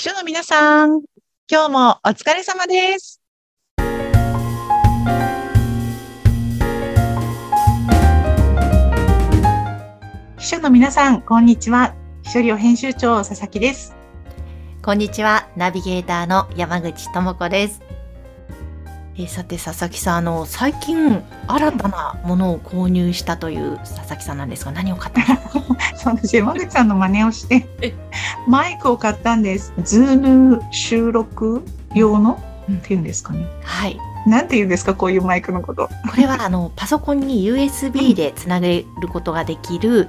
秘書の皆さん、今日もお疲れ様です。秘書の皆さん、こんにちは。秘書寮編集長、佐々木です。こんにちは、ナビゲーターの山口智子です。えーさて佐々木さん、あの最近新たなものを購入したという佐々木さんなんですが、何を買ったんですか？そうです。山口さんの真似をしてえ、マイクを買ったんです。 Zoom 収録用の？うんっていうんですかね。はい、なんて言うんですか、こういうマイクのこと。これはあのパソコンに USB でつなげることができる、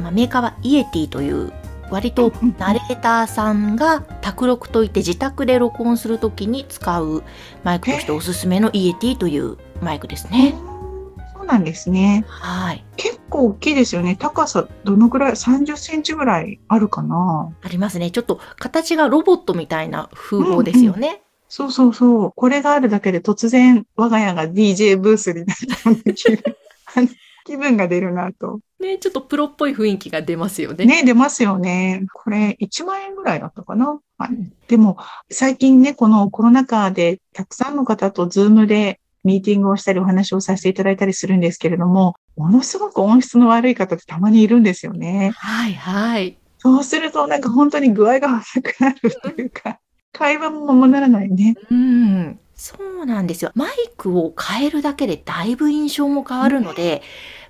まあ、メーカーは Yeti という割とうんナレーターさんが卓録といって自宅で録音するときに使うマイクとしておすすめの Yeti というマイクですね。そうなんですね。はい、結構大きいですよね。高さどのぐらい ?30 センチぐらいあるかなありますね。ちょっと形がロボットみたいな風貌ですよね。そうそうそう。これがあるだけで突然我が家が DJ ブースになったような気分が出るなと。ね、ちょっとプロっぽい雰囲気が出ますよね。ね、出ますよね。これ1万円ぐらいだったかな。はいうんでも最近ね、このコロナ禍でたくさんの方と Zoom でミーティングをしたりお話をさせていただいたりするんですけれども、ものすごく音質の悪い方ってたまにいるんですよね。はいはい。そうするとなんか本当に具合が悪くなるというか、会話もままならないね。うん。そうなんですよ。マイクを変えるだけでだいぶ印象も変わるので、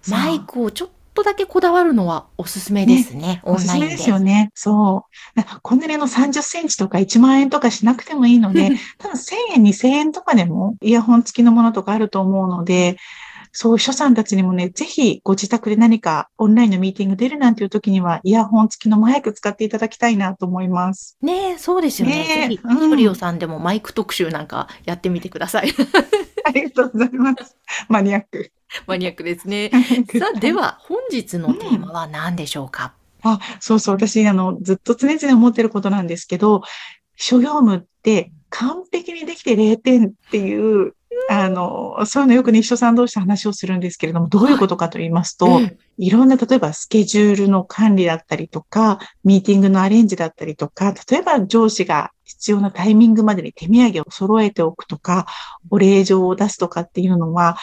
マイクをちょっとだけこだわるのはおすすめですね。オンラインで。おすすめですよね。そう。こんなにあの30センチとか1万円とかしなくてもいいので、多分1000円、2000円とかでもイヤホン付きのものとかあると思うので、そういう秘書さんたちにもね、ぜひご自宅で何かオンラインのミーティング出るなんていう時には、イヤホン付きのマイク使っていただきたいなと思います。ねえ、そうですよね。ねえぜひ、トリオさんでもマイク特集なんかやってみてください。ありがとうございます。マニアック。マニアックですね。さあ、では、本日のテーマは何でしょうか、あ、そうそう。私、あの、ずっと常々思ってることなんですけど、秘書業務って完璧にできて0点っていう、あの、そういうのよくね、秘書さん同士で話をするんですけれども、どういうことかと言いますと、うんいろんな、例えばスケジュールの管理だったりとか、ミーティングのアレンジだったりとか、例えば上司が必要なタイミングまでに手土産を揃えておくとか、お礼状を出すとかっていうのは、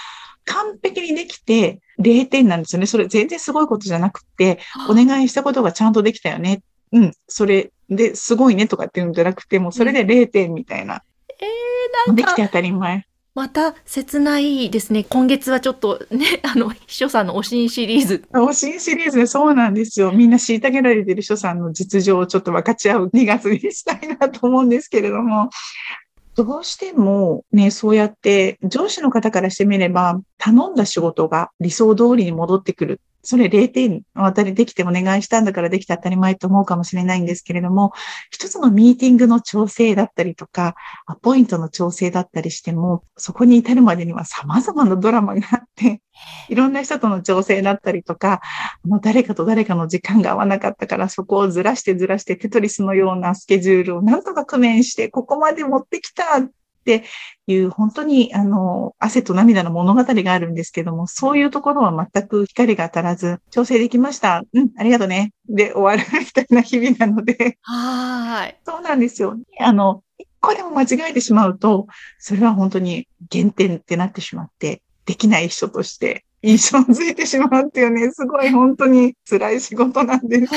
完璧にできて0点なんですよね。それ全然すごいことじゃなくて、お願いしたことがちゃんとできたよね。うん、それですごいねとかっていうのじゃなくて、もうそれで0点みたいな。えー、なんか、できて当たり前。また切ないですね。今月はちょっとね、あの、秘書さんのおしんシリーズ。おしんシリーズでそうなんですよ。みんな虐げられてる秘書さんの実情をちょっと分かち合う2月にしたいなと思うんですけれども、どうしてもね、そうやって上司の方からしてみれば、頼んだ仕事が理想通りに戻ってくる。それ0点当たりできてお願いしたんだからできて当たり前と思うかもしれないんですけれども、一つのミーティングの調整だったりとか、アポイントの調整だったりしても、そこに至るまでには様々なドラマがあって、いろんな人との調整だったりとか、あの誰かと誰かの時間が合わなかったから、そこをずらしてずらしてテトリスのようなスケジュールをなんとか工面して、ここまで持ってきたっていう、本当にあの、汗と涙の物語があるんですけども、そういうところは全く光が当たらず、調整できました。うん、ありがとうね。で終わるみたいな日々なので、はーい。そうなんですよ。あの、一個でも間違えてしまうと、それは本当に減点ってなってしまって、できない人として印象づいてしまうっていうね、すごい本当に辛い仕事なんです。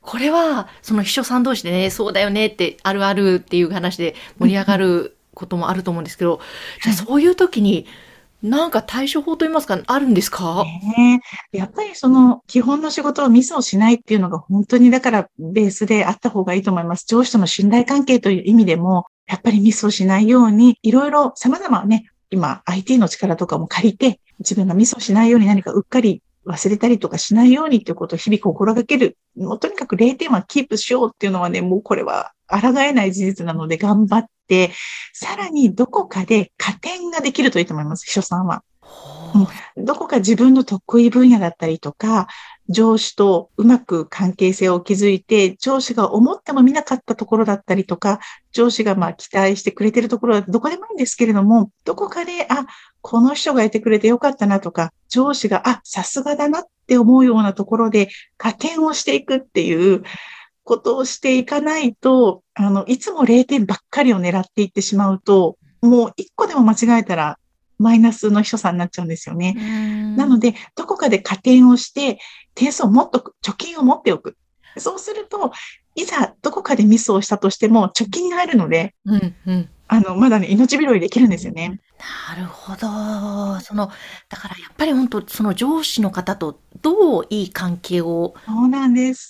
これは、その秘書さん同士でね、そうだよねって、あるあるっていう話で盛り上がることもあると思うんですけど、じゃあそういう時に、なんか対処法といいますか、あるんですか？ねえやっぱりその基本の仕事をミスをしないっていうのが本当にだからベースであった方がいいと思います。上司との信頼関係という意味でも、やっぱりミスをしないように、いろいろ様々ね、今 IT の力とかも借りて、自分がミスをしないように何かうっかり忘れたりとかしないようにっていうことを日々心がける。もうとにかく0点はキープしようっていうのはね、もうこれは抗えない事実なので頑張って、さらにどこかで加点ができるといいと思います、秘書さんは。どこか自分の得意分野だったりとか、上司とうまく関係性を築いて、上司が思っても見なかったところだったりとか、上司がまあ期待してくれてるところだどこでもいいんですけれども、どこかで、あ、この人がいてくれてよかったなとか、上司が、あ、さすがだなって思うようなところで加点をしていくっていう、ことをしていかないと、あの、いつも0点ばっかりを狙っていってしまうと、もう1個でも間違えたらマイナスの秘書さんになっちゃうんですよね。なので、どこかで加点をして、点数を持っとく、貯金を持っておく。そうすると、いざどこかでミスをしたとしても貯金があるので、うんうん、あの、まだね、命拾いできるんですよね。なるほど。その、だからやっぱり本当、その上司の方とどういい関係を。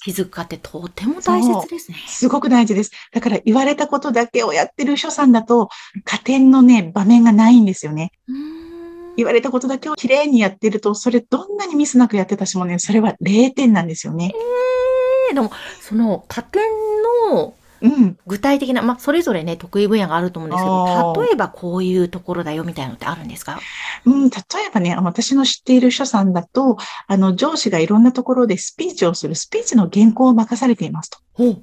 築くかってとても大切ですね。すごく大事です。だから言われたことだけをやってる所さんだと、加点のね、場面がないんですよね。言われたことだけをきれいにやってると、それどんなにミスなくやってたしもね、それは0点なんですよね。えー、でも、その加点のうん、具体的な、まあ、それぞれね、得意分野があると思うんですけど、例えばこういうところだよみたいなのってあるんですか？うん、例えばね、私の知っている書さんだと、あの、上司がいろんなところでスピーチをする、スピーチの原稿を任されていますと。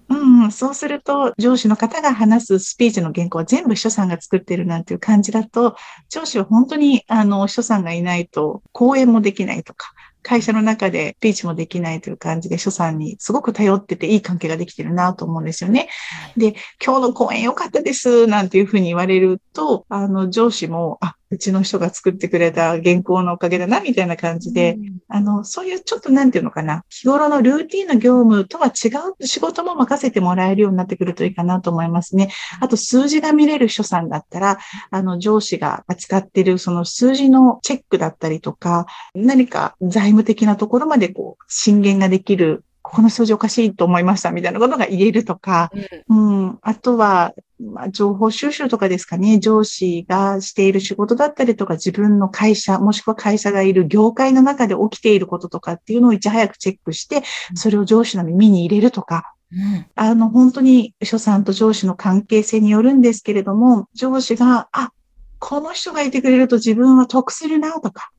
う。ん、そうすると、上司の方が話すスピーチの原稿は全部秘書さんが作ってるなんていう感じだと、上司は本当に、あの、秘書さんがいないと、講演もできないとか、会社の中でスピーチもできないという感じで、所さんにすごく頼ってていい関係ができてるなと思うんですよね。で、今日の講演良かったです、なんていうふうに言われると、あの、上司も、あ、うちの人が作ってくれた原稿のおかげだな、みたいな感じで、うん、あの、そういうちょっとなんていうのかな、日頃のルーティンの業務とは違う仕事も任せてもらえるようになってくるといいかなと思いますね。あと、数字が見れる書さんだったら、あの、上司が扱っているその数字のチェックだったりとか、何か財務的なところまでこう、進言ができるここの数字おかしいと思いましたみたいなことが言えるとか、うん、うん、あとは、まあ、情報収集とかですかね、上司がしている仕事だったりとか、自分の会社、もしくは会社がいる業界の中で起きていることとかっていうのをいち早くチェックして、それを上司の耳に入れるとか、うん、あの、本当に、所さんと上司の関係性によるんですけれども、上司が、あ、この人がいてくれると自分は得するなとか、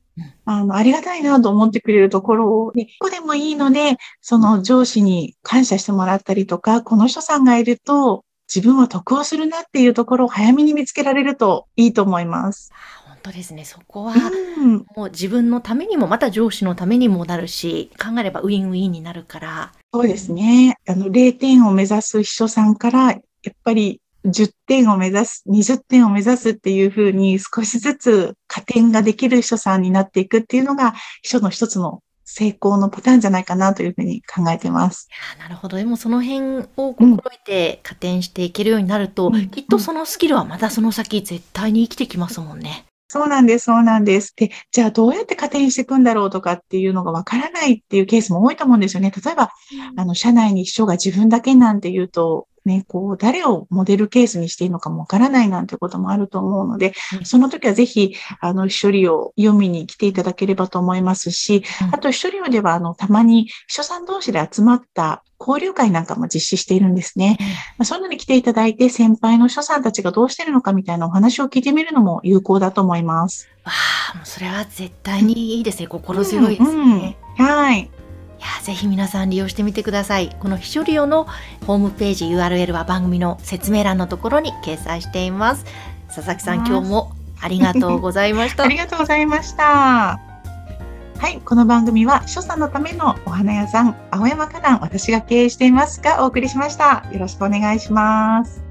あの、ありがたいなと思ってくれるところを、一個でもいいので、その上司に感謝してもらったりとか、この人さんがいると、自分は得をするなっていうところを早めに見つけられるといいと思います。本当ですね。そこは、もう自分のためにも、また上司のためにもなるし、考えればウィンウィンになるから。そうですね。あの、0点を目指す秘書さんから、やっぱり10点を目指す、20点を目指すっていうふうに少しずつ加点ができる秘書さんになっていくっていうのが秘書の一つの成功のパターンじゃないかなというふうに考えています。いやなるほど。でもその辺を心得て加点していけるようになると、うん、きっとそのスキルはまたその先絶対に生きてきますもんね。そうなんです、そうなんです。で、じゃあどうやって加点していくんだろうとかっていうのがわからないっていうケースも多いと思うんですよね。例えば、うん、あの、社内に秘書が自分だけなんて言うと、ね、こう、誰をモデルケースにしていいのかもわからないなんてこともあると思うので、その時はぜひ、あの、処理を読みに来ていただければと思いますし、あと、処理をでは、あの、たまに秘書さん同士で集まった交流会なんかも実施しているんですね。まあ、そういうのに来ていただいて、先輩の秘書さんたちがどうしてるのかみたいなお話を聞いてみるのも有効だと思います。わあ、もうそれは絶対にいいですね。心強いですね。うんうん、はい。やぜひ皆さん利用してみてください。この秘書利用のホームページ URL は番組の説明欄のところに掲載しています。佐々木さん今日もありがとうございました。ありがとうございました。はい、この番組は秘書さんのためのお花屋さん青山花壇私が経営していますがお送りしました。よろしくお願いします